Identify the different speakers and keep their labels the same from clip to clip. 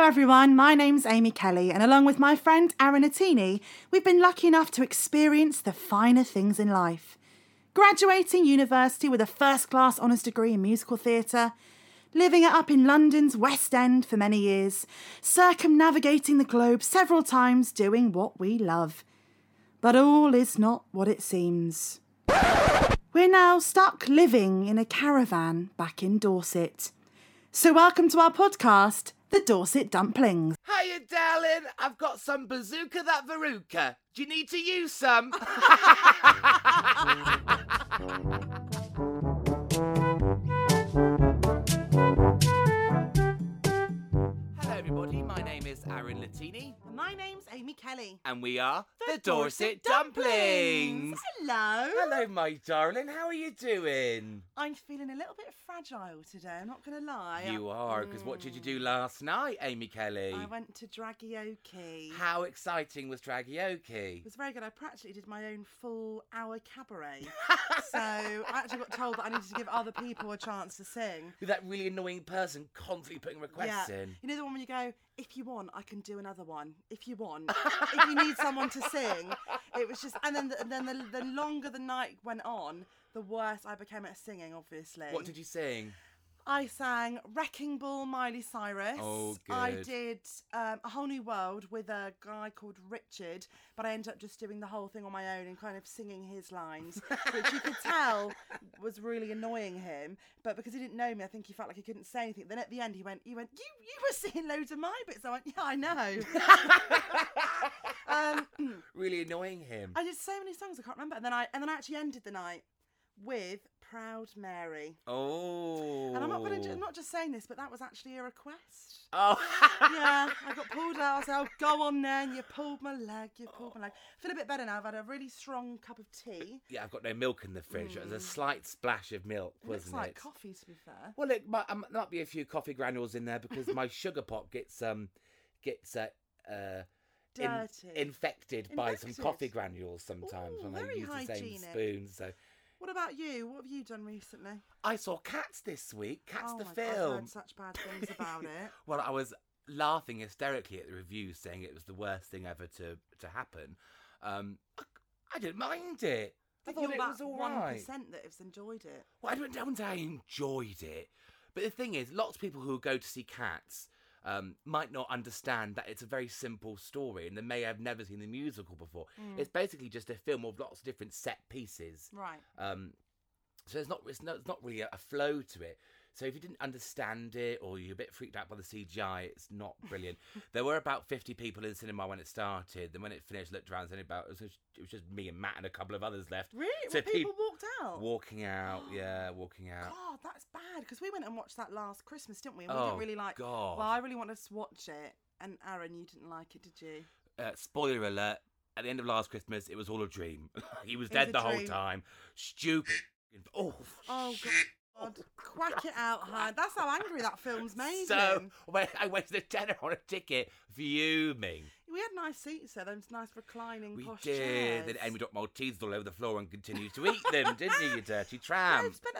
Speaker 1: Hello, everyone. My name's Amy Kelly, and along with my friend Aaron Attini, we've been lucky enough to experience the finer things in life. Graduating university with a first class honours degree in musical theatre, living it up in London's West End for many years, circumnavigating the globe several times doing what we love. But all is not what it seems. We're now stuck living in a caravan back in Dorset. So, welcome to our podcast, The Dorset Dumplings.
Speaker 2: Hiya, darling. I've got some Bazuka that verruca. Do you need to use some? Hello, everybody. My name is Aaron Latini,
Speaker 1: My name's Amy Kelly.
Speaker 2: and we are the, Dorset Dumplings.
Speaker 1: Hello.
Speaker 2: Hello, my darling. How are you doing?
Speaker 1: I'm feeling a little bit fragile today, I'm not going to lie.
Speaker 2: You are, because what did you do last night, Amy Kelly?
Speaker 1: I went to Dragioki.
Speaker 2: How exciting was Dragioki?
Speaker 1: It was very good. I practically did my own full hour cabaret. so I actually got told that I needed to give other people a chance to sing.
Speaker 2: With that really annoying person constantly putting requests
Speaker 1: yeah.
Speaker 2: in.
Speaker 1: You know the one when you go, if you want, I can do another one. If you want, if you need someone to sing, it was just. And then, the, then the, the longer the night went on, the worse I became at singing. Obviously.
Speaker 2: What did you sing?
Speaker 1: I sang Wrecking Ball Miley Cyrus.
Speaker 2: Oh,
Speaker 1: I did um, A Whole New World with a guy called Richard, but I ended up just doing the whole thing on my own and kind of singing his lines, which you could tell was really annoying him. But because he didn't know me, I think he felt like he couldn't say anything. Then at the end, he went, "You went, you you were singing loads of my bits." I went, "Yeah, I know." um,
Speaker 2: really annoying him.
Speaker 1: I did so many songs I can't remember, and then I and then I actually ended the night with Proud Mary.
Speaker 2: Oh.
Speaker 1: And I'm not going to. I'm not just saying this, but that was actually a request.
Speaker 2: Oh.
Speaker 1: yeah, I got pulled out. I said, "Oh, go on then." You pulled my leg. You pulled my leg. I feel a bit better now. I've had a really strong cup of tea.
Speaker 2: Yeah, I've got no milk in the fridge. There's a slight splash of milk,
Speaker 1: It
Speaker 2: wasn't
Speaker 1: like
Speaker 2: it?
Speaker 1: coffee, to be fair.
Speaker 2: Well, it might, um, might be a few coffee granules in there because my sugar pot gets um gets uh, uh in-
Speaker 1: Dirty.
Speaker 2: infected, by some coffee granules sometimes
Speaker 1: Ooh,
Speaker 2: when I use the same spoon. So
Speaker 1: What about you? What have you done recently?
Speaker 2: I saw Cats this week. Cats
Speaker 1: oh
Speaker 2: the
Speaker 1: God, I've
Speaker 2: film.
Speaker 1: heard such bad things about it.
Speaker 2: Well, I was laughing hysterically at the reviews saying it was the worst thing ever to to happen. Um, I, I didn't mind it. I thought it was all
Speaker 1: one
Speaker 2: right.
Speaker 1: percent that has enjoyed it.
Speaker 2: Well, I don't, I wouldn't say I enjoyed it, but the thing is, lots of people who go to see Cats um, might not understand that it's a very simple story, and they may have never seen the musical before. It's basically just a film of lots of different set pieces.
Speaker 1: Right.
Speaker 2: Um, so it's not it's not, it's not really a, a flow to it. So if you didn't understand it or you're a bit freaked out by the CGI, it's not brilliant. there were about 50 people in the cinema when it started. Then when it finished, looked around, and about it was, just, it was just me and Matt and a couple of others left.
Speaker 1: Really?
Speaker 2: So
Speaker 1: Well, people
Speaker 2: peop-
Speaker 1: walked out.
Speaker 2: Walking out, yeah, walking out.
Speaker 1: God, that's bad because we went and watched that last Christmas, didn't we? And we
Speaker 2: Oh,
Speaker 1: didn't really like.
Speaker 2: God.
Speaker 1: Well, I really wanted to watch it, and Aaron, you didn't like it, did you?
Speaker 2: Uh, spoiler alert: at the end of last Christmas, it was all a dream. he was
Speaker 1: It
Speaker 2: dead
Speaker 1: a
Speaker 2: the whole time. Stupid. Oh.
Speaker 1: Oh God! Quack it out, hon. That's how angry that film's made
Speaker 2: So
Speaker 1: him.
Speaker 2: when I wasted a tenner on a ticket, fuming.
Speaker 1: We had nice seats there, those nice reclining
Speaker 2: We
Speaker 1: posh
Speaker 2: did.
Speaker 1: chairs.
Speaker 2: Then Amy dropped Maltesers all over the floor and continued to eat them, didn't you, you dirty
Speaker 1: I
Speaker 2: tramp?
Speaker 1: spent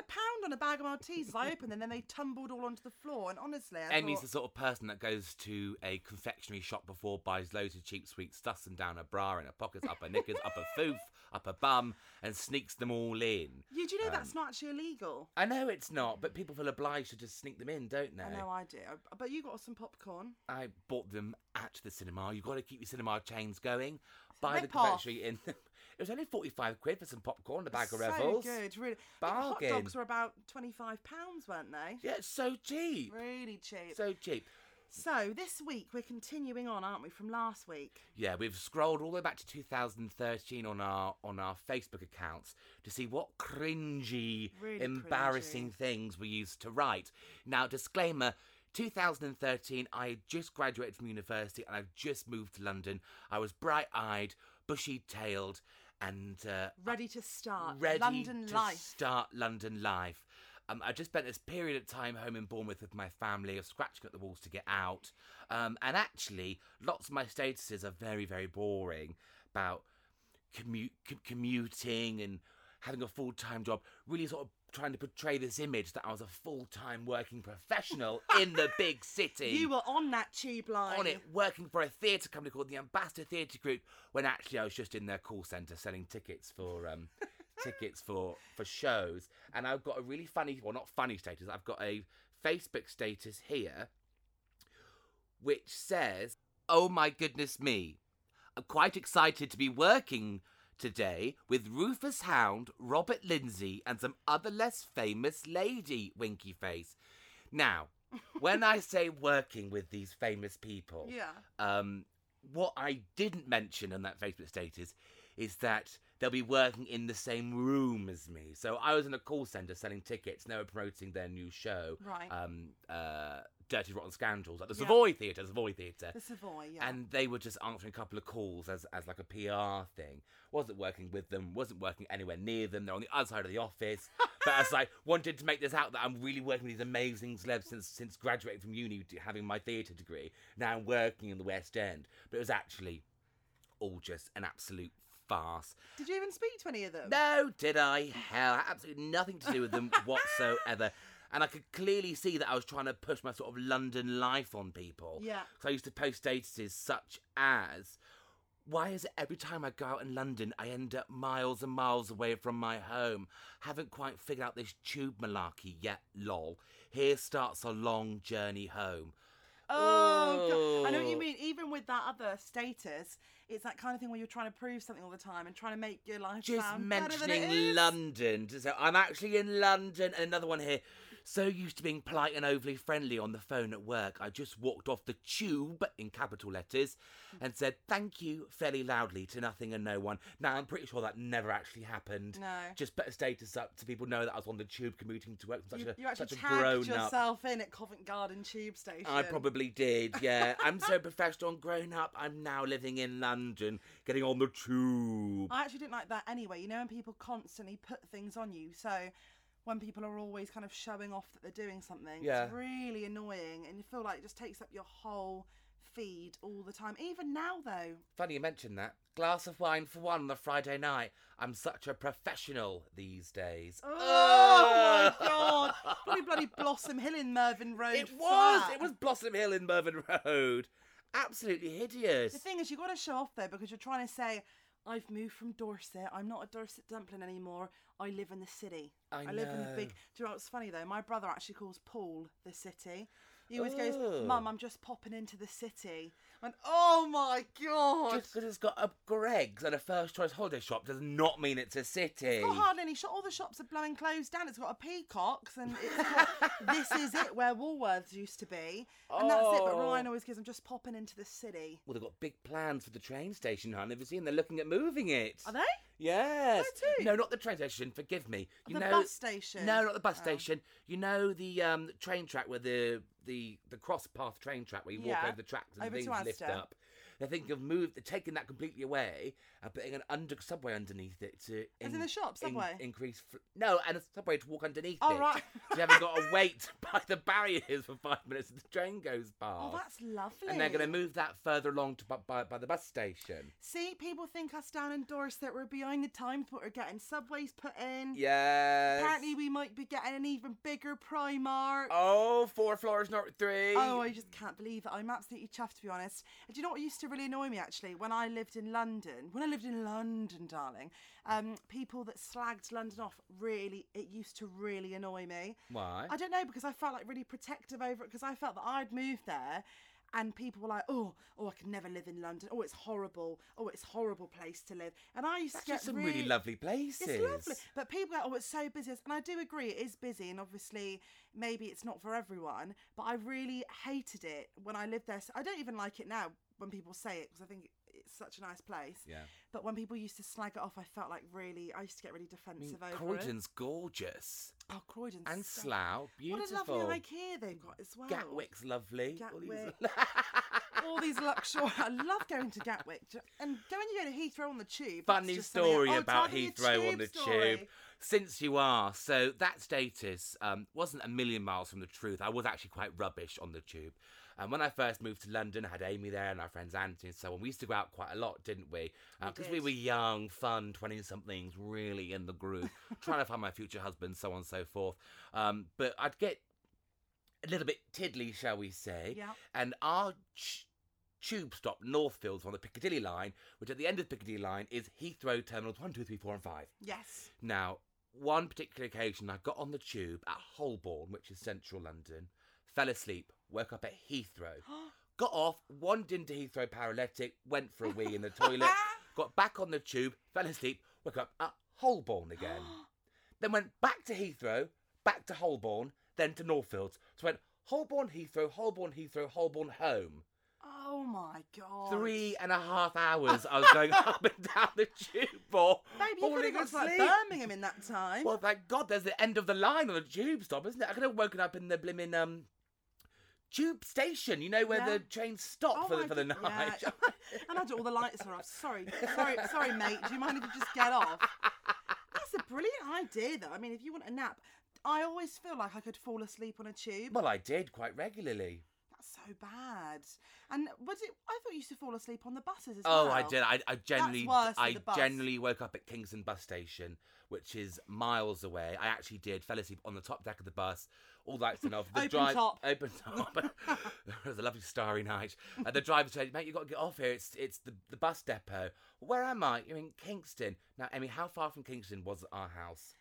Speaker 1: a pound on a bag of Maltesers. I opened them, then they tumbled all onto the floor. And honestly, I
Speaker 2: Amy's
Speaker 1: thought,
Speaker 2: the sort of person that goes to a confectionery shop before, buys loads of cheap sweets, stuffs them down her bra and her pockets, up her knickers, up her foof, up her bum, and sneaks them all in.
Speaker 1: you do you know
Speaker 2: um,
Speaker 1: that's not actually illegal.
Speaker 2: I know it's not, but people feel obliged to just sneak them in, don't they?
Speaker 1: I know I do. But you got some popcorn.
Speaker 2: I bought them at the cinema. You've got to keep your cinema chains going. Buy the
Speaker 1: rip-off.
Speaker 2: confectionery in. it was only 45 quid for some popcorn, a bag of
Speaker 1: so
Speaker 2: Rebels.
Speaker 1: good, really. Think Hot dogs were about twenty-five pounds, weren't they?
Speaker 2: Yeah, it's so cheap.
Speaker 1: Really cheap.
Speaker 2: So cheap.
Speaker 1: So this week we're continuing on, aren't we, from last week?
Speaker 2: Yeah, we've scrolled all the way back to 2013 on our on our Facebook accounts to see what cringy,
Speaker 1: Really
Speaker 2: embarrassing
Speaker 1: cringy.
Speaker 2: things we used to write. Now, disclaimer. 2013, I had just graduated from university and I've just moved to London. I was bright eyed, bushy tailed, and uh,
Speaker 1: Ready to start.
Speaker 2: ready
Speaker 1: London
Speaker 2: to
Speaker 1: life.
Speaker 2: start London life. Um, I just spent this period of time home in Bournemouth with my family, of scratching at the walls to get out. Um, and actually, lots of my statuses are very, very boring about commu- com- commuting and having a full time job. Really, sort of trying to portray this image that I was a full time working professional in the big city.
Speaker 1: You were on that tube line.
Speaker 2: on it working for a theatre company called the Ambassador Theatre Group when actually I was just in their call centre selling tickets for um, tickets for for shows. And I've got a really funny, well, not funny status. I've got a Facebook status here, which says, "Oh my goodness me, I'm quite excited to be working." Today with Rufus Hound, Robert Lindsay, and some other less famous lady, winky face. Now, when I say working with these famous people,
Speaker 1: Yeah.
Speaker 2: um, what I didn't mention on that Facebook status is that they'll be working in the same room as me. So I was in a call centre selling tickets. And they were promoting their new show,
Speaker 1: Right.
Speaker 2: um, uh, Dirty Rotten Scoundrels, at the
Speaker 1: Yeah.
Speaker 2: Savoy Theatre, Savoy Theatre.
Speaker 1: The Savoy, yeah.
Speaker 2: And they were just answering a couple of calls as, as like a PR thing. Wasn't working with them, wasn't working anywhere near them. They're on the other side of the office. but as I wanted to make this out that I'm really working with these amazing celebs since since graduating from uni, to having my theatre degree. Now I'm working in the West End. But it was actually all just an absolute farce.
Speaker 1: Did you even speak to any of them?
Speaker 2: No, did I? Hell, absolutely nothing to do with them whatsoever. And I could clearly see that I was trying to push my sort of London life on people.
Speaker 1: Yeah.
Speaker 2: So I used to post statuses such as, why is it every time I go out in London, I end up miles and miles away from my home? Haven't quite figured out this tube malarkey yet, lol. Here starts a long journey home.
Speaker 1: Oh, God. I know what you mean. Even with that other status, it's that kind of thing where you're trying to prove something all the time and trying to make your life
Speaker 2: just
Speaker 1: sound better than it
Speaker 2: mentioning. London. say, I'm actually in London. And another one here. So used to being polite and overly friendly on the phone at work, I just walked off the tube in capital letters and said thank you fairly loudly to nothing and no one. Now I'm pretty sure that never actually happened.
Speaker 1: No.
Speaker 2: Just put a status up to people know that I was on the tube commuting to work. Such
Speaker 1: You,
Speaker 2: a
Speaker 1: you actually
Speaker 2: such a
Speaker 1: tagged
Speaker 2: grown up.
Speaker 1: yourself in at Covent Garden tube station.
Speaker 2: I probably did, yeah. I'm so professional and grown up. I'm now living in London, getting on the tube.
Speaker 1: I actually didn't like that anyway. You know, when people constantly put things on you. So when people are always kind of showing off that they're doing something,
Speaker 2: Yeah.
Speaker 1: it's really annoying, and you feel like it just takes up your whole feed all the time. Even now, though,
Speaker 2: Funny you mention that. Glass of wine for one on a Friday night. I'm such a professional these days.
Speaker 1: Oh my god! Probably bloody Blossom Hill in Mervyn Road.
Speaker 2: It was. It was Blossom Hill in Mervyn Road. Absolutely hideous.
Speaker 1: The thing is, you've got to show off though because you're trying to say, "I've moved from Dorset. I'm not a Dorset dumpling anymore. I live in the city.
Speaker 2: I
Speaker 1: live in the big." Do you know what's funny though? My brother actually calls Poole the city. He always goes,
Speaker 2: Oh.
Speaker 1: "Mum, I'm just popping into the city." And oh my god!
Speaker 2: Just because it's got a Greggs and a first choice holiday shop does not mean it's a city.
Speaker 1: It's got hardly any shop. All the shops are blowing closed down. It's got a Peacocks and it's got this is it where Woolworths used to be, and that's it. But
Speaker 2: Oh.
Speaker 1: Ryan always goes, "I'm just popping into the city."
Speaker 2: Well, they've got big plans for the train station, hon. Have you seen? They're looking at moving it.
Speaker 1: Are they?
Speaker 2: Yes.
Speaker 1: To?
Speaker 2: No, not the train station. Forgive me. You
Speaker 1: the
Speaker 2: know,
Speaker 1: bus station.
Speaker 2: No, not the bus
Speaker 1: Oh.
Speaker 2: station. You know the um train track where the the the cross path train track where you walk over the tracks and
Speaker 1: Over to
Speaker 2: things lift up. They're thinking of move, they're taking that completely away and putting an under subway underneath it to
Speaker 1: As in the shop, Subway?
Speaker 2: increase. Fl- no, and a subway to walk underneath
Speaker 1: Oh,
Speaker 2: it.
Speaker 1: right.
Speaker 2: so you haven't got to wait by the barriers for five minutes as the train goes oh, past.
Speaker 1: Oh, that's lovely.
Speaker 2: and they're going to move that further along to by, by, the bus station.
Speaker 1: See, people think us down in Dorset we're behind the times, but we're getting subways put in.
Speaker 2: Yes.
Speaker 1: Apparently, we might be getting an even bigger Primark.
Speaker 2: Oh, four floors, not three.
Speaker 1: Oh, I just can't believe it. I'm absolutely chuffed, to be honest. And do you know what used to really annoy me, actually? When I lived in London, when I lived in London, darling, um, people that slagged London off really, it used to really annoy me.
Speaker 2: Why?
Speaker 1: I don't know, because I felt like really protective over it, because I felt that I'd moved there. And people were like, "Oh, oh, I could never live in London. Oh, it's horrible. Oh, it's a horrible place to live." And I used
Speaker 2: That's
Speaker 1: to get
Speaker 2: some really lovely places.
Speaker 1: it's lovely. But people go, oh, it's so busy. And I do agree, it is busy. And obviously, maybe it's not for everyone. But I really hated it when I lived there. So I don't even like it now when people say it because I think such a nice place.
Speaker 2: Yeah.
Speaker 1: But when people used to slag it off, I felt like really, I used to get really
Speaker 2: I mean,
Speaker 1: defensive over it.
Speaker 2: Croydon's gorgeous.
Speaker 1: Oh, Croydon's
Speaker 2: And
Speaker 1: so-
Speaker 2: Slough,
Speaker 1: What
Speaker 2: beautiful.
Speaker 1: a lovely IKEA they've got as well.
Speaker 2: Gatwick's lovely. All these-
Speaker 1: Gatwick. All these luxury. I love going to Gatwick. And going you go to Heathrow on the tube.
Speaker 2: Funny story
Speaker 1: oh,
Speaker 2: about
Speaker 1: tell me a
Speaker 2: Heathrow on the
Speaker 1: story.
Speaker 2: tube. Since you are, so that status um, wasn't a million miles from the truth. I was actually quite rubbish on the tube. And when I first moved to London, I had Amy there and our friends Anthony and so on. We used to go out quite a lot, didn't we? Because we,
Speaker 1: did.
Speaker 2: were young, fun, 20 somethings, really in the groove, trying to find my future husband, so on and so forth. Um, but I'd get a little bit tiddly, shall we say.
Speaker 1: Yeah.
Speaker 2: And our ch- tube stop, Northfields, on the Piccadilly line, which at the end of the Piccadilly line is Heathrow Terminals 1, 2, 3, 4, and 5.
Speaker 1: Yes.
Speaker 2: Now, one particular occasion, I got on the tube at Holborn, which is central London, fell asleep, woke up at Heathrow, got off, wandered into Heathrow paralytic, went for a wee in the toilet, got back on the tube, fell asleep, woke up at Holborn again. then went back to Heathrow, back to Holborn, then to Northfields. So went Holborn, Heathrow, Holborn, Heathrow, Holborn, home.
Speaker 1: oh my god.
Speaker 2: Three and a half hours I was going up and down the tube for.
Speaker 1: Baby, you could
Speaker 2: falling
Speaker 1: have got to like
Speaker 2: asleep.
Speaker 1: Birmingham in that time.
Speaker 2: Well, thank God there's the end of the line on the tube stop, isn't it? I could have woken up in the blimmin' um tube station, you know, where
Speaker 1: Yeah.
Speaker 2: the trains stop
Speaker 1: Oh
Speaker 2: for, the, for the
Speaker 1: God,
Speaker 2: night.
Speaker 1: yeah. and I do all the lights are off. Sorry, sorry, sorry, mate. Do you mind if you just get off? That's a brilliant idea, though. I mean, if you want a nap, I always feel like I could fall asleep on a tube.
Speaker 2: well, I did quite regularly.
Speaker 1: That's so bad. And was it? I thought you used to fall asleep on the buses as
Speaker 2: Oh,
Speaker 1: well.
Speaker 2: Oh, I did. I, I generally, I generally woke up at Kingston bus station, which is miles away. I actually did. Fell asleep on the top deck of the bus. All and off. The
Speaker 1: Open
Speaker 2: drive,
Speaker 1: top.
Speaker 2: Open top. it was a lovely starry night. And the driver said, "Mate, you've got to get off here. It's it's the, the bus depot. Where am I? You're in Kingston. Now, Emmy, how far from Kingston was our house?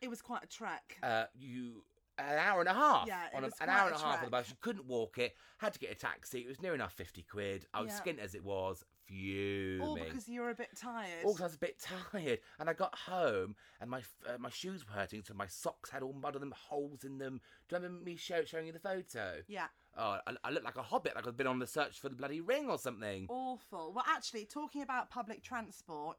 Speaker 1: It was quite a trek.
Speaker 2: Uh, you." An hour and a half.
Speaker 1: Yeah,
Speaker 2: on a, an hour
Speaker 1: a
Speaker 2: and a half on the bus. You couldn't walk it. Had to get a taxi. It was near enough fifty quid. I was
Speaker 1: Yeah.
Speaker 2: skint as it was. Fuming.
Speaker 1: All because you were a bit tired.
Speaker 2: Also, I was a bit tired, and I got home, and my uh, my shoes were hurting, so my socks had all mud on them, holes in them. Do you remember me show- showing you the photo?
Speaker 1: yeah,
Speaker 2: Oh, I, I looked like a hobbit, like I'd been on the search for the bloody ring or something.
Speaker 1: awful. Well, actually, talking about public transport,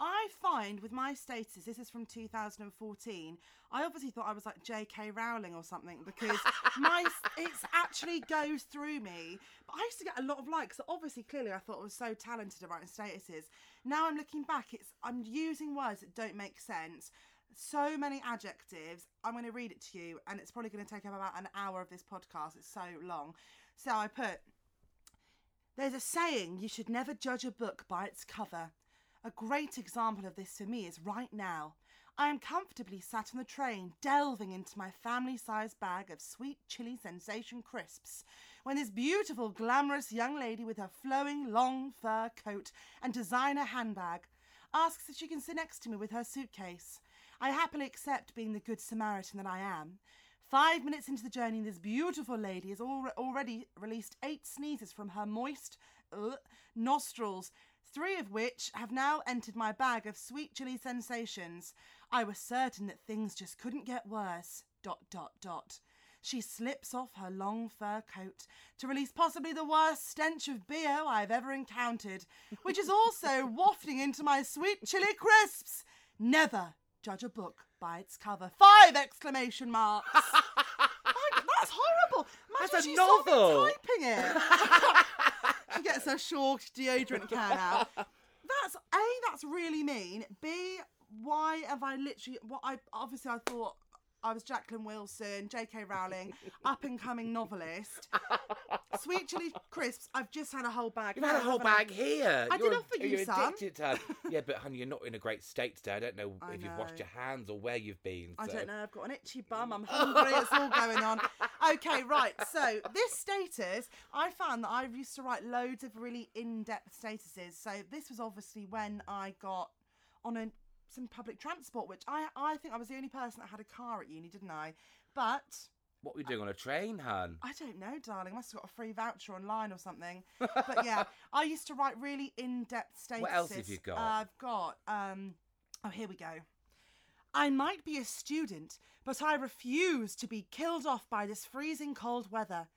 Speaker 1: I find with my status, this is from 2014. I obviously thought I was like J.K. Rowling or something because my it's actually goes through me. But I used to get a lot of likes. So obviously, clearly, I thought I was so talented at writing statuses. Now I'm looking back, it's I'm using words that don't make sense. So many adjectives. I'm going to read it to you, and it's probably going to take up about an hour of this podcast. It's so long. So I put. There's a saying you should never judge a book by its cover. A great example of this for me is right now. I am comfortably sat on the train, delving into my family sized bag of sweet chili sensation crisps, when this beautiful, glamorous young lady with her flowing, long fur coat and designer handbag asks if she can sit next to me with her suitcase. I happily accept being the good Samaritan that I am. Five minutes into the journey, this beautiful lady has al- already released eight sneezes from her moist uh, nostrils, three of which have now entered my bag of sweet chili sensations. I was certain that things just couldn't get worse. Dot dot dot. She slips off her long fur coat to release possibly the worst stench of BO I've ever encountered, which is also wafting into my sweet chili crisps. Never judge a book by its cover. Five exclamation marks. Like, that's horrible. Imagine
Speaker 2: That's a novel.
Speaker 1: typing it. she gets her short deodorant can out. That's a. That's really mean. B. Why have I literally? What I obviously I thought I was Jacqueline Wilson, J.K. Rowling, up and coming novelist. Sweet chili crisps. I've just had a whole bag.
Speaker 2: You've had a whole
Speaker 1: haven't I?
Speaker 2: bag here.
Speaker 1: I did
Speaker 2: you're,
Speaker 1: offer you
Speaker 2: you're
Speaker 1: some.
Speaker 2: addicted to Yeah, but honey, you're not in a great state today. I don't know
Speaker 1: I
Speaker 2: if you've washed your hands or where you've been.
Speaker 1: I don't know. I've got an itchy bum. I'm hungry. it's all going on. Okay, right. So this status, I found that I used to write loads of really in-depth statuses. So this was obviously when I got on a some public transport, which I I think I was the only person that had a car at uni, didn't I? But
Speaker 2: What were you doing on a train, hun?
Speaker 1: I don't know, darling. I must have got a free voucher online or something. But yeah, I used to write really in-depth statuses.
Speaker 2: What else have you got?
Speaker 1: I've got. Um, oh, here we go. I might be a student, but I refuse to be killed off by this freezing cold weather.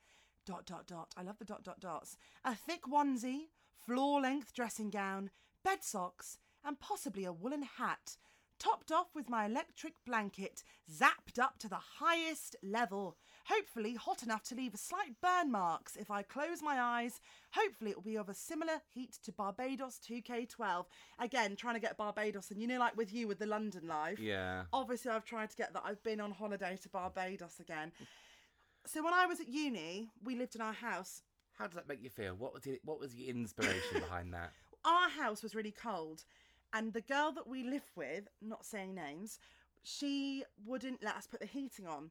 Speaker 1: Dot dot dot. I love the dot dot dots. A thick onesie, floor-length dressing gown, bed socks, and possibly a woolen hat. Topped off with my electric blanket, zapped up to the highest level. Hopefully, hot enough to leave slight burn marks if I close my eyes. Hopefully, it will be of a similar heat to Barbados 2K12. Again, trying to get Barbados, and you know, like with you with the London life.
Speaker 2: Yeah.
Speaker 1: Obviously, I've tried to get that. I've been on holiday to Barbados again. So when I was at uni, we lived in our house
Speaker 2: How does that make you feel? What was the what was the inspiration behind that?
Speaker 1: Our house was really cold, and the girl that we lived with, not saying names, she wouldn't let us put the heating on.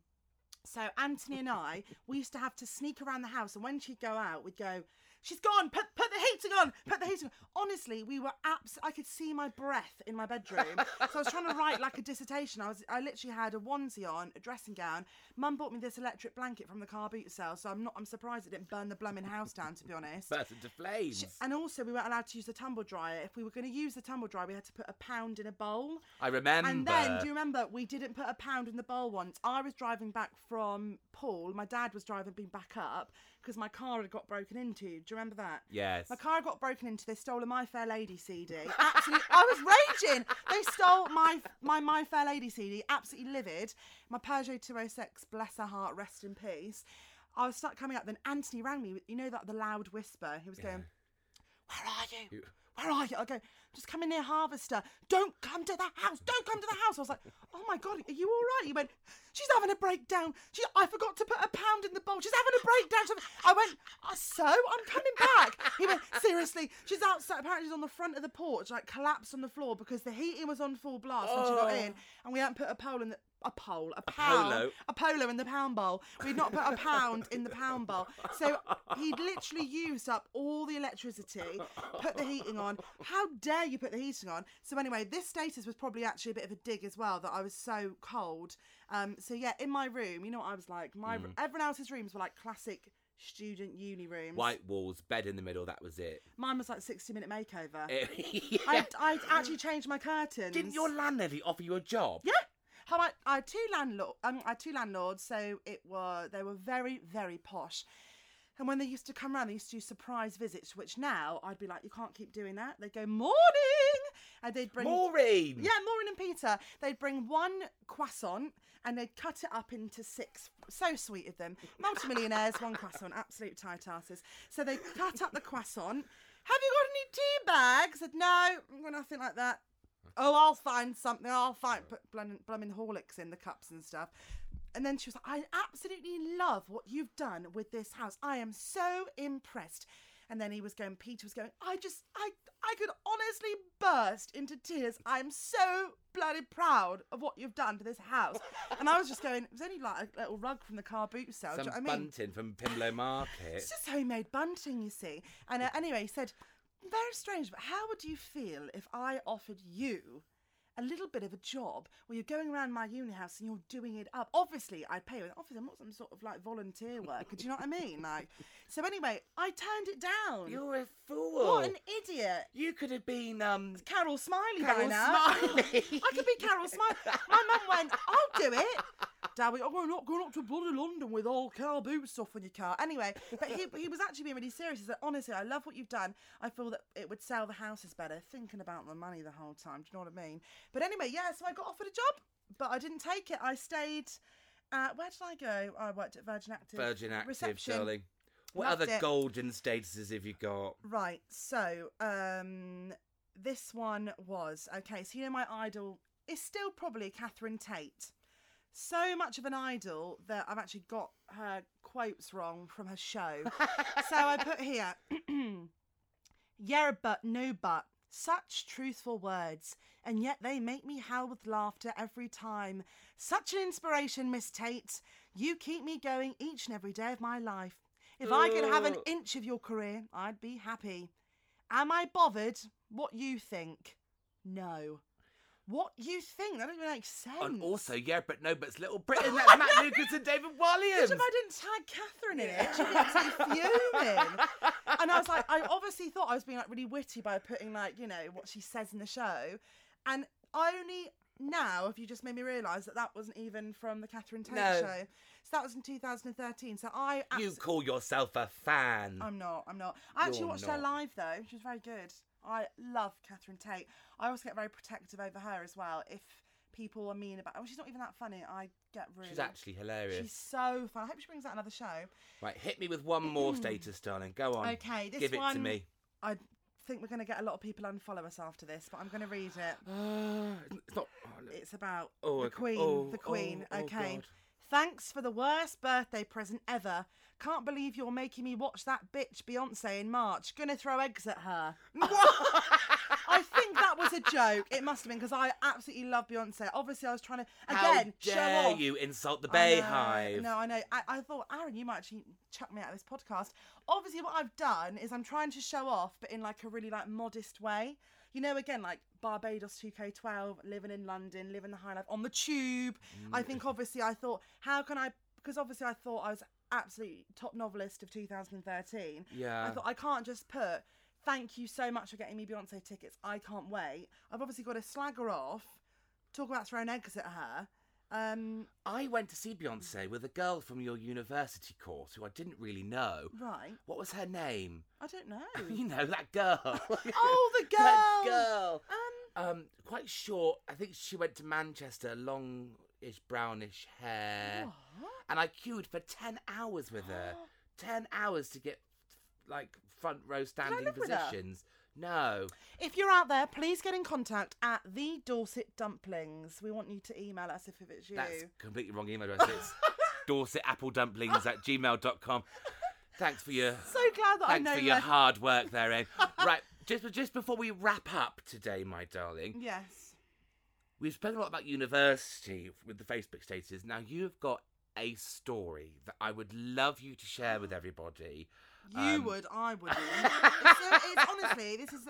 Speaker 1: So Anthony and I, we used to have to sneak around the house, and when she'd go out, we'd go, "She's gone. Put put the heating on. Put the heating." on. Honestly, we were abs. I could see my breath in my bedroom. so I was trying to write like a dissertation. I was. I literally had a onesie on, a dressing gown. Mum bought me this electric blanket from the car boot sale, so I'm not. I'm surprised it didn't burn the blooming house down. To be honest.
Speaker 2: Burst into flames.
Speaker 1: And also, we weren't allowed to use the tumble dryer. If we were going to use the tumble dryer, we had to put a pound in a bowl.
Speaker 2: I remember.
Speaker 1: And then, do you remember, we didn't put a pound in the bowl once. I was driving back from Poole. My dad was driving me back up because my car had got broken into. Do you remember that?
Speaker 2: Yes.
Speaker 1: My car got broken into. They stole a My Fair Lady CD. Absolutely, I was raging. They stole my my My Fair Lady CD. Absolutely livid. My Peugeot 206, bless her heart, rest in peace. I was stuck coming up. Then Anthony rang me. You know that the loud whisper. He was going, "Where are you?
Speaker 2: You-
Speaker 1: Where are you?" I go, "Just come in near Harvester. Don't come to the house. Don't come to the house." I was like, "Oh my god, are you all right?" He went, "She's having a breakdown. She, I forgot to put a pound in the bowl. She's having a breakdown." I went, "Uh, "So I'm coming back." He went, "Seriously, she's outside. Apparently, she's on the front of the porch, like collapsed on the floor because the heating was on full blast when she got in, and we hadn't put a pole in the." A pole, a pound,
Speaker 2: polo.
Speaker 1: a polo in the pound bowl. We'd not put a pound in the pound bowl. So he'd literally used up all the electricity, put the heating on. How dare you put the heating on? So anyway, this status was probably actually a bit of a dig as well that I was so cold. Um, so yeah, in my room, you know what I was like? My everyone else's rooms were like classic student uni rooms.
Speaker 2: White walls, bed in the middle. That was it.
Speaker 1: Mine was like sixty minute makeover.
Speaker 2: Yeah.
Speaker 1: I I actually changed my curtains.
Speaker 2: Didn't your landlady offer you a job?
Speaker 1: Yeah. How I, I had two landlord, um, I had two landlords, so it were they were very very posh. And when they used to come round, they used to do surprise visits, which now I'd be like, you can't keep doing that. They'd go morning, and they'd bring
Speaker 2: Maureen.
Speaker 1: yeah, Maureen and Peter. They'd bring one croissant and they'd cut it up into six. So sweet of them. Multimillionaires, one croissant, absolute tight asses. So they cut up the croissant. Have you got any tea bags? I said, no, well, nothing like that. Oh, I'll find something. I'll find put blooming Horlicks in the cups and stuff. And then she was like, I absolutely love what you've done with this house. I am so impressed. And then he was going, Peter was going, I just, I, I could honestly burst into tears. I'm so bloody proud of what you've done to this house. And I was just going, it was only like a little rug from the car boot sale. do
Speaker 2: Some
Speaker 1: you know what I mean?
Speaker 2: bunting from Pimlow Market.
Speaker 1: It's just homemade bunting, you see. And uh, anyway, he said, very strange, but how would you feel if I offered you a little bit of a job where you're going around my uni house and you're doing it up? Obviously, I'd pay you. Obviously, I'm not some sort of like volunteer worker. do you know what I mean? Like, so anyway, I turned it down.
Speaker 2: You're a fool.
Speaker 1: what an idiot.
Speaker 2: You could have been um
Speaker 1: Carol Smillie by now.
Speaker 2: Smillie.
Speaker 1: I could be Carol Smillie. My mum went, I'll do it. Dad, we, oh, we're not going up to bloody London with all car boot stuff in your car. Anyway, but he, he was actually being really serious. He said, honestly, I love what you've done. I feel that it would sell the houses better. Thinking about the money the whole time. Do you know what I mean? But anyway, yeah, so I got offered a job, but I didn't take it. I stayed. Uh, where did I go? I worked at Virgin Active.
Speaker 2: Virgin Active,
Speaker 1: Reception.
Speaker 2: darling. What
Speaker 1: Loved
Speaker 2: other
Speaker 1: it.
Speaker 2: golden statuses have you got?
Speaker 1: Right, so um this one was okay, so you know my idol is still probably Catherine Tate. So much of an idol that I've actually got her quotes wrong from her show. so I put here Yeah, but no but. Such truthful words, and yet they make me howl with laughter every time. Such an inspiration, Miss Tate. You keep me going each and every day of my life. If I could have an inch of your career, I'd be happy. Am I bothered? What you think? No. What you think? That doesn't make sense.
Speaker 2: And also, yeah, but no, but it's Little Britain. That's Matt Lucas and David Walliams.
Speaker 1: Imagine if I didn't tag Catherine in it, she'd be absolutely fuming. And I was like, I obviously thought I was being like really witty by putting like, you know, what she says in the show. And only now have you just made me realise that that wasn't even from the Catherine Tate
Speaker 2: No.
Speaker 1: show. So that was in 2013. So I
Speaker 2: You call yourself a fan.
Speaker 1: I'm not. I'm not. I actually
Speaker 2: You're
Speaker 1: watched her live though. She was very good. I love Catherine Tate. I always get very protective over her as well. If people are mean about, oh, she's not even that funny. I get really.
Speaker 2: She's actually hilarious.
Speaker 1: She's so fun. I hope she brings out another show.
Speaker 2: Right, hit me with one more status, darling. Go on.
Speaker 1: Okay, this
Speaker 2: Give it to me.
Speaker 1: I think we're going to get a lot of people unfollow us after this, but I'm going to read it.
Speaker 2: Uh, it's not. oh.
Speaker 1: It's about
Speaker 2: Oh,
Speaker 1: the. Queen.
Speaker 2: Oh,
Speaker 1: the Queen.
Speaker 2: oh, oh,
Speaker 1: okay.
Speaker 2: God.
Speaker 1: Thanks for the worst birthday present ever. Can't believe you're making me watch that bitch Beyonce in March. Gonna throw eggs at her. I think that was a joke. It must have been because I absolutely love Beyonce. Obviously, I was trying to again
Speaker 2: How
Speaker 1: show
Speaker 2: dare
Speaker 1: off.
Speaker 2: you insult the
Speaker 1: I know,
Speaker 2: Beyhive?
Speaker 1: No, I know. I, I thought, Aaron, you might actually chuck me out of this podcast. Obviously, what I've done is I'm trying to show off, but in like a really like modest way. You know, again, like Barbados 2K12, living in London, living the high life on the tube. I think mm. obviously I thought, how can I? Because obviously I thought I was absolutely top novelist of 2013.
Speaker 2: Yeah.
Speaker 1: I thought I can't just put. Thank you so much for getting me Beyonce tickets. I can't wait. I've obviously got to slag her off, talk about throwing eggs at her. Um,
Speaker 2: I went to see Beyonce with a girl from your university course who I didn't really know.
Speaker 1: right.
Speaker 2: What was her name?
Speaker 1: I don't know.
Speaker 2: You know that girl.
Speaker 1: oh, the girl.
Speaker 2: that girl.
Speaker 1: Um,
Speaker 2: Um, quite short. I think she went to Manchester, longish brownish hair,
Speaker 1: what?
Speaker 2: and I queued for ten hours with her. ten hours to get like front row standing
Speaker 1: live with her?
Speaker 2: positions. No,
Speaker 1: If you're out there, please get in contact at the Dorset Dumplings. We want you to email us if it's you.
Speaker 2: that's completely wrong email address. It's Dorset Apple Dumplings at gmail.com. Thanks for your
Speaker 1: so glad that I
Speaker 2: thanks
Speaker 1: know
Speaker 2: for your
Speaker 1: that.
Speaker 2: hard work there, Em. right, just just before we wrap up today, my darling,
Speaker 1: Yes.
Speaker 2: We've spoken a lot about university with the Facebook statuses. Now you've got a story that I would love you to share with everybody.
Speaker 1: You
Speaker 2: Um,
Speaker 1: would, I wouldn't. it's, so- it's honestly, this is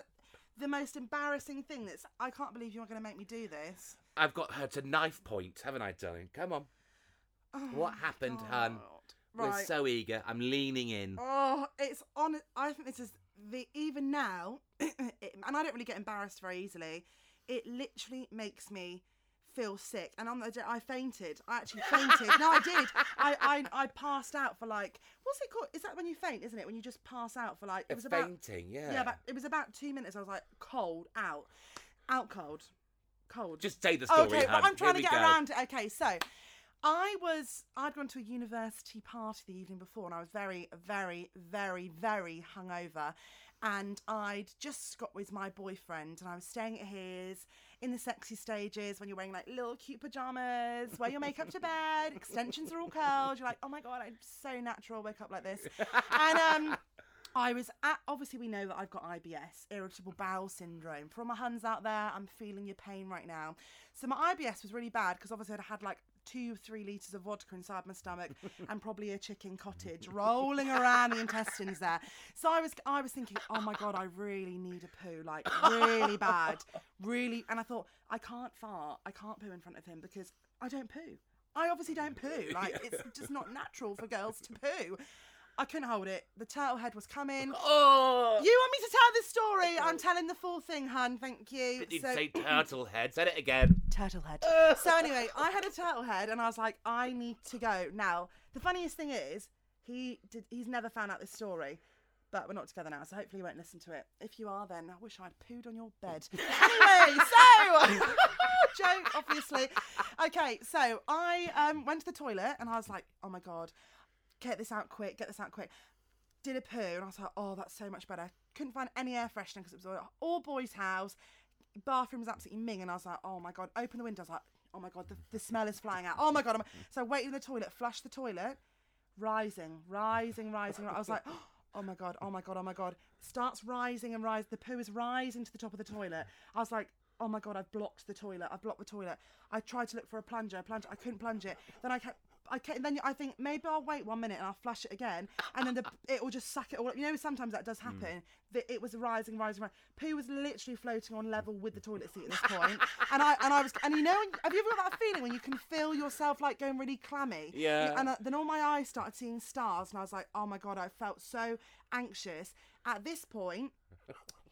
Speaker 1: the most embarrassing thing. That's I can't believe you're going to make me do this.
Speaker 2: I've got her to knife point, haven't I, darling? Come on.
Speaker 1: Oh
Speaker 2: What happened, hun?
Speaker 1: God.
Speaker 2: We're so eager. I'm leaning in.
Speaker 1: Oh, it's on. I think this is the even now, it, and I don't really get embarrassed very easily. It literally makes me feel sick, and on the day I fainted. I actually fainted. no, I did. I, I I passed out for like what's it called? Is that when you faint? Isn't it when you just pass out for like it was about
Speaker 2: fainting, yeah.
Speaker 1: yeah, about, it was about two minutes. I was like cold out, out cold, cold.
Speaker 2: Just say the story,
Speaker 1: Okay,
Speaker 2: hun.
Speaker 1: well, I'm trying
Speaker 2: Here
Speaker 1: to get around it. Okay, so I was I'd gone to a university party the evening before, and I was very, very, very, very hungover. And I'd just got with my boyfriend, and I was staying at his in the sexy stages when you're wearing like little cute pajamas, wear your makeup to bed, extensions are all curled. You're like, oh my god, I'm so natural. Wake up like this, and um. I was at, obviously, we know that I've got IBS, irritable bowel syndrome. For all my huns out there, I'm feeling your pain right now. So, my IBS was really bad because obviously I'd had like two, three litres of vodka inside my stomach and probably a chicken cottage rolling around the intestines there. So, I was, I was thinking, oh my God, I really need a poo, like really bad. Really. And I thought, I can't fart, I can't poo in front of him because I don't poo. I obviously don't poo. Like, it's just not natural for girls to poo. I couldn't hold it. The turtle head was coming.
Speaker 2: Oh!
Speaker 1: You want me to tell this story? I'm telling the full thing, hun. Thank you. So-
Speaker 2: even say turtle head. Said it again.
Speaker 1: turtle head. so anyway, I had a turtle head, and I was like, I need to go now. The funniest thing is, he did. He's never found out this story. But we're not together now, so hopefully you won't listen to it. If you are, then I wish I'd pooed on your bed. anyway, so joke, obviously. Okay, so I um, went to the toilet and I was like, oh my god, get this out quick, get this out quick. Did a poo and I was like, oh, that's so much better. Couldn't find any air freshener because it was all, all boys' house. Bathroom was absolutely ming, and I was like, oh my god, open the window. I was like, oh my god, the, the smell is flying out. Oh my god, I'm... so in the toilet, flushed the toilet, rising, rising, rising. I was like, oh my god, oh my god, oh my god. Starts rising and rising. The poo is rising to the top of the toilet. I was like, oh my god, I've blocked the toilet. I've blocked the toilet. I tried to look for a plunger, plunger. I couldn't plunge it. Then I kept. I kept, then I think maybe I'll wait one minute and I'll flush it again, and then the, it will just suck it all up. You know, sometimes that does happen. That it was rising, rising, rising. Poo was literally floating on level with the toilet seat at this point, and I and I was and you know, have you ever got that feeling when you can feel yourself like going really clammy?
Speaker 2: Yeah.
Speaker 1: And uh, then all my eyes started seeing stars, and I was like, oh my god, I felt so anxious. At this point,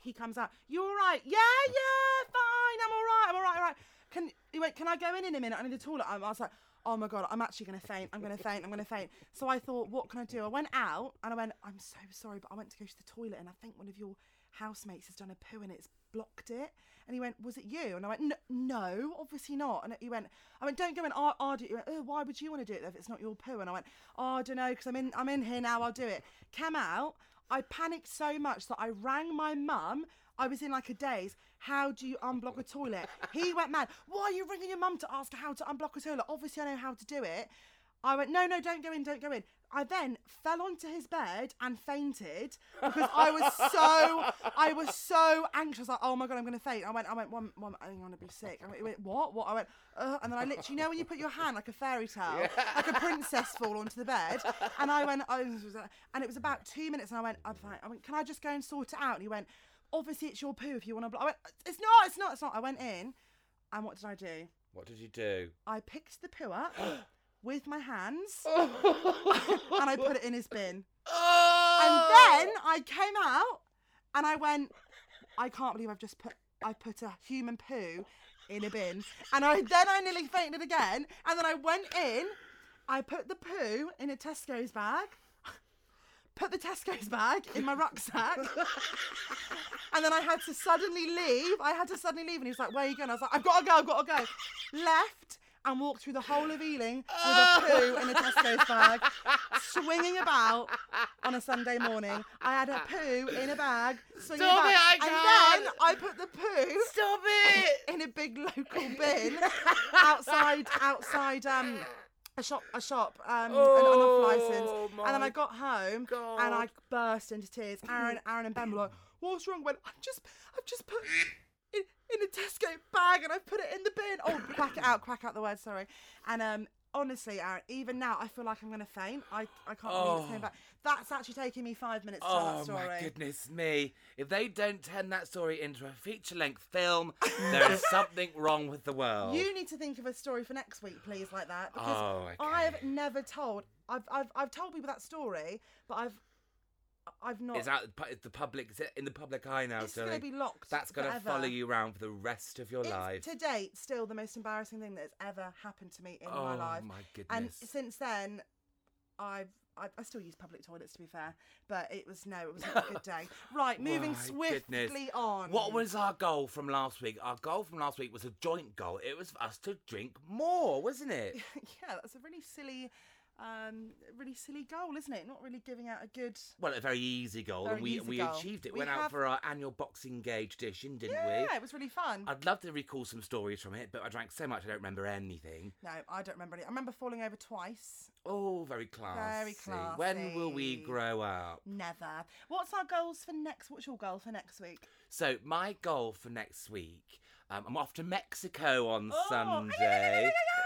Speaker 1: he comes out. You're all right? Yeah, yeah, fine. I'm all right. I'm all right. All right. Can he went? Can I go in in a minute? I'm in the toilet. I was like, oh my god, I'm actually gonna faint. I'm gonna faint. I'm gonna faint. So I thought, what can I do? I went out and I went. I'm so sorry, but I went to go to the toilet and I think one of your housemates has done a poo and it's blocked it. And he went, was it you? And I went, no, no obviously not. And he went, I went, don't go in. I'll, I'll do it. He went, oh, why would you want to do it if it's not your poo? And I went, oh, I don't know, because I'm in, I'm in here now. I'll do it. Came out. I panicked so much that I rang my mum. I was in like a daze. How do you unblock a toilet? He went mad. Why are you ringing your mum to ask her how to unblock a toilet? Obviously, I know how to do it. I went, no, no, don't go in, don't go in. I then fell onto his bed and fainted because I was so, I was so anxious. Like, oh my god, I'm gonna faint. I went, I went, one, one, I'm gonna be sick. I went, what, what? I went, uh, and then I literally, you know, when you put your hand like a fairy tale, like a princess fall onto the bed, and I went, I was, and it was about two minutes, and I went, I'm fine. I went, can I just go and sort it out? And he went, obviously it's your poo if you want to. I went, it's not, it's not, it's not. I went in, and what did I do?
Speaker 2: What did you do?
Speaker 1: I picked the poo up with my hands and I put it in his bin. Oh! And then I came out and I went, I can't believe I've just put I put a human poo in a bin. And I then I nearly fainted again. And then I went in, I put the poo in a Tesco's bag. Put the Tesco's bag in my rucksack. and then I had to suddenly leave. I had to suddenly leave. And he was like, Where are you going? I was like, I've got to go, I've got to go. Left and walked through the whole of Ealing with a poo in a Tesco's bag, swinging about on a Sunday morning. I had a poo in a bag, swinging
Speaker 2: Stop
Speaker 1: about,
Speaker 2: it, I
Speaker 1: and then I put the poo
Speaker 2: Stop it!
Speaker 1: in a big local bin outside outside um a shop a shop um an on off license.
Speaker 2: Oh,
Speaker 1: and then I got home and I burst into tears. Aaron Aaron and Ben were like what's wrong? I went I've just I've just put in, in a Tesco bag and I've put it in the bin. Oh quack it out quack out the word sorry. And um honestly Aaron even now I feel like I'm gonna faint I I can't believe it's
Speaker 2: Oh.
Speaker 1: back that's actually taking me five minutes to tell that
Speaker 2: Oh my goodness me. If they don't turn that story into a feature length film, there is something wrong with the world.
Speaker 1: You need to think of a story for next week, please, like that, because
Speaker 2: Oh, okay.
Speaker 1: I've never told. I've, I've I've told people that story, but I've I've not.
Speaker 2: It's out it's the public it's in the public eye now,
Speaker 1: it's going to be locked.
Speaker 2: That's gonna follow you around for the rest of your
Speaker 1: It's
Speaker 2: life.
Speaker 1: to date still the most embarrassing thing that has ever happened to me in
Speaker 2: oh
Speaker 1: my life.
Speaker 2: Oh
Speaker 1: my
Speaker 2: goodness!
Speaker 1: and since then, I've. I, I still use public toilets to be fair, but it was no, it was not a good day. Right, moving
Speaker 2: My
Speaker 1: swiftly
Speaker 2: goodness.
Speaker 1: on.
Speaker 2: What was our goal from last week? Our goal from last week was a joint goal. It was for us to drink more, wasn't it?
Speaker 1: yeah, that's a really silly, um, really silly goal, isn't it? Not really giving out a good.
Speaker 2: Well, a very easy goal,
Speaker 1: Very
Speaker 2: and we we
Speaker 1: goal.
Speaker 2: achieved it.
Speaker 1: We
Speaker 2: Went out for our annual Boxing Gauge edition, didn't
Speaker 1: Yeah,
Speaker 2: we?
Speaker 1: Yeah, it was really fun.
Speaker 2: I'd love to recall some stories from it, but I drank so much I don't remember anything.
Speaker 1: No, I don't remember any. I remember falling over twice.
Speaker 2: Oh, very classy. Very classy. When will we grow up?
Speaker 1: Never. What's our goals for next? What's your goal for next week?
Speaker 2: So my goal for next week, um, I'm off to Mexico on
Speaker 1: Oh,
Speaker 2: Sunday. Eh, How's that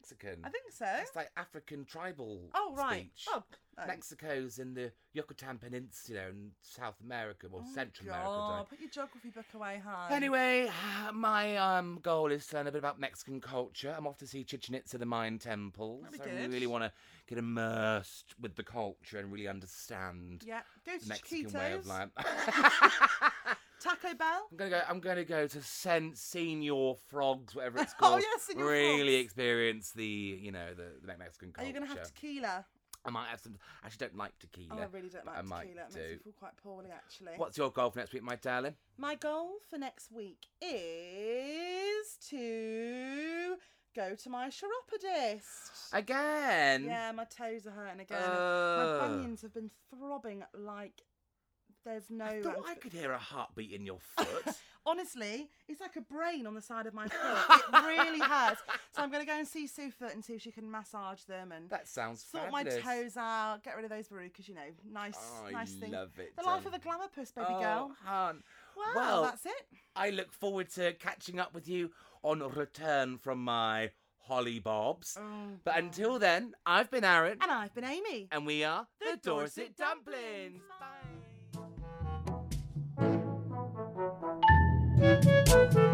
Speaker 2: Mexican?
Speaker 1: I think so.
Speaker 2: It's like African tribal
Speaker 1: Oh right.
Speaker 2: speech.
Speaker 1: Oh, oh.
Speaker 2: Mexico's in the Yucatan Peninsula in South America or
Speaker 1: Oh,
Speaker 2: Central
Speaker 1: God.
Speaker 2: America.
Speaker 1: Put your geography book away, hon.
Speaker 2: Anyway, my um, goal is to learn a bit about Mexican culture. I'm off to see Chichen Itza, the Mayan temple.
Speaker 1: That'd
Speaker 2: so I really want to get immersed with the culture and really understand
Speaker 1: Yeah. Go
Speaker 2: the Mexican
Speaker 1: Chiquitos.
Speaker 2: way of life.
Speaker 1: Taco Bell.
Speaker 2: I'm gonna go. I'm gonna go to Sen Senior Frogs, whatever it's called.
Speaker 1: Oh,
Speaker 2: called.
Speaker 1: yes, Senor
Speaker 2: Really
Speaker 1: Frogs.
Speaker 2: experience the, you know, the, the Mexican
Speaker 1: Are
Speaker 2: culture.
Speaker 1: you going to have tequila?
Speaker 2: I might have some. I actually don't like tequila.
Speaker 1: Oh, I really don't
Speaker 2: but
Speaker 1: like
Speaker 2: I might
Speaker 1: tequila. It makes me feel quite poorly, actually.
Speaker 2: What's your goal for next week, my darling?
Speaker 1: My goal for next week is to go to my chiropodist.
Speaker 2: Again.
Speaker 1: Yeah, my toes are hurting again.
Speaker 2: Ugh.
Speaker 1: my bunions have been throbbing like there's no.
Speaker 2: I thought I could hear a heartbeat in your foot.
Speaker 1: Honestly, it's like a brain on the side of my foot. it really hurts. So I'm going to go and see Sue Foot and see if she can massage them and
Speaker 2: that sounds
Speaker 1: sort
Speaker 2: fabulous.
Speaker 1: my toes out, get rid of those verrucas. You know, nice,
Speaker 2: Oh,
Speaker 1: nice
Speaker 2: I
Speaker 1: thing.
Speaker 2: love it.
Speaker 1: The life of a glamour puss, baby
Speaker 2: oh,
Speaker 1: girl. Wow,
Speaker 2: well,
Speaker 1: that's it.
Speaker 2: I look forward to catching up with you on return from my Holly Bobs.
Speaker 1: Oh,
Speaker 2: But
Speaker 1: God.
Speaker 2: until then, I've been Aaron,
Speaker 1: And I've been Amy.
Speaker 2: and we are
Speaker 1: The
Speaker 2: the Dorset
Speaker 1: Dorset Dumplings.
Speaker 2: Dumplings. Thank you.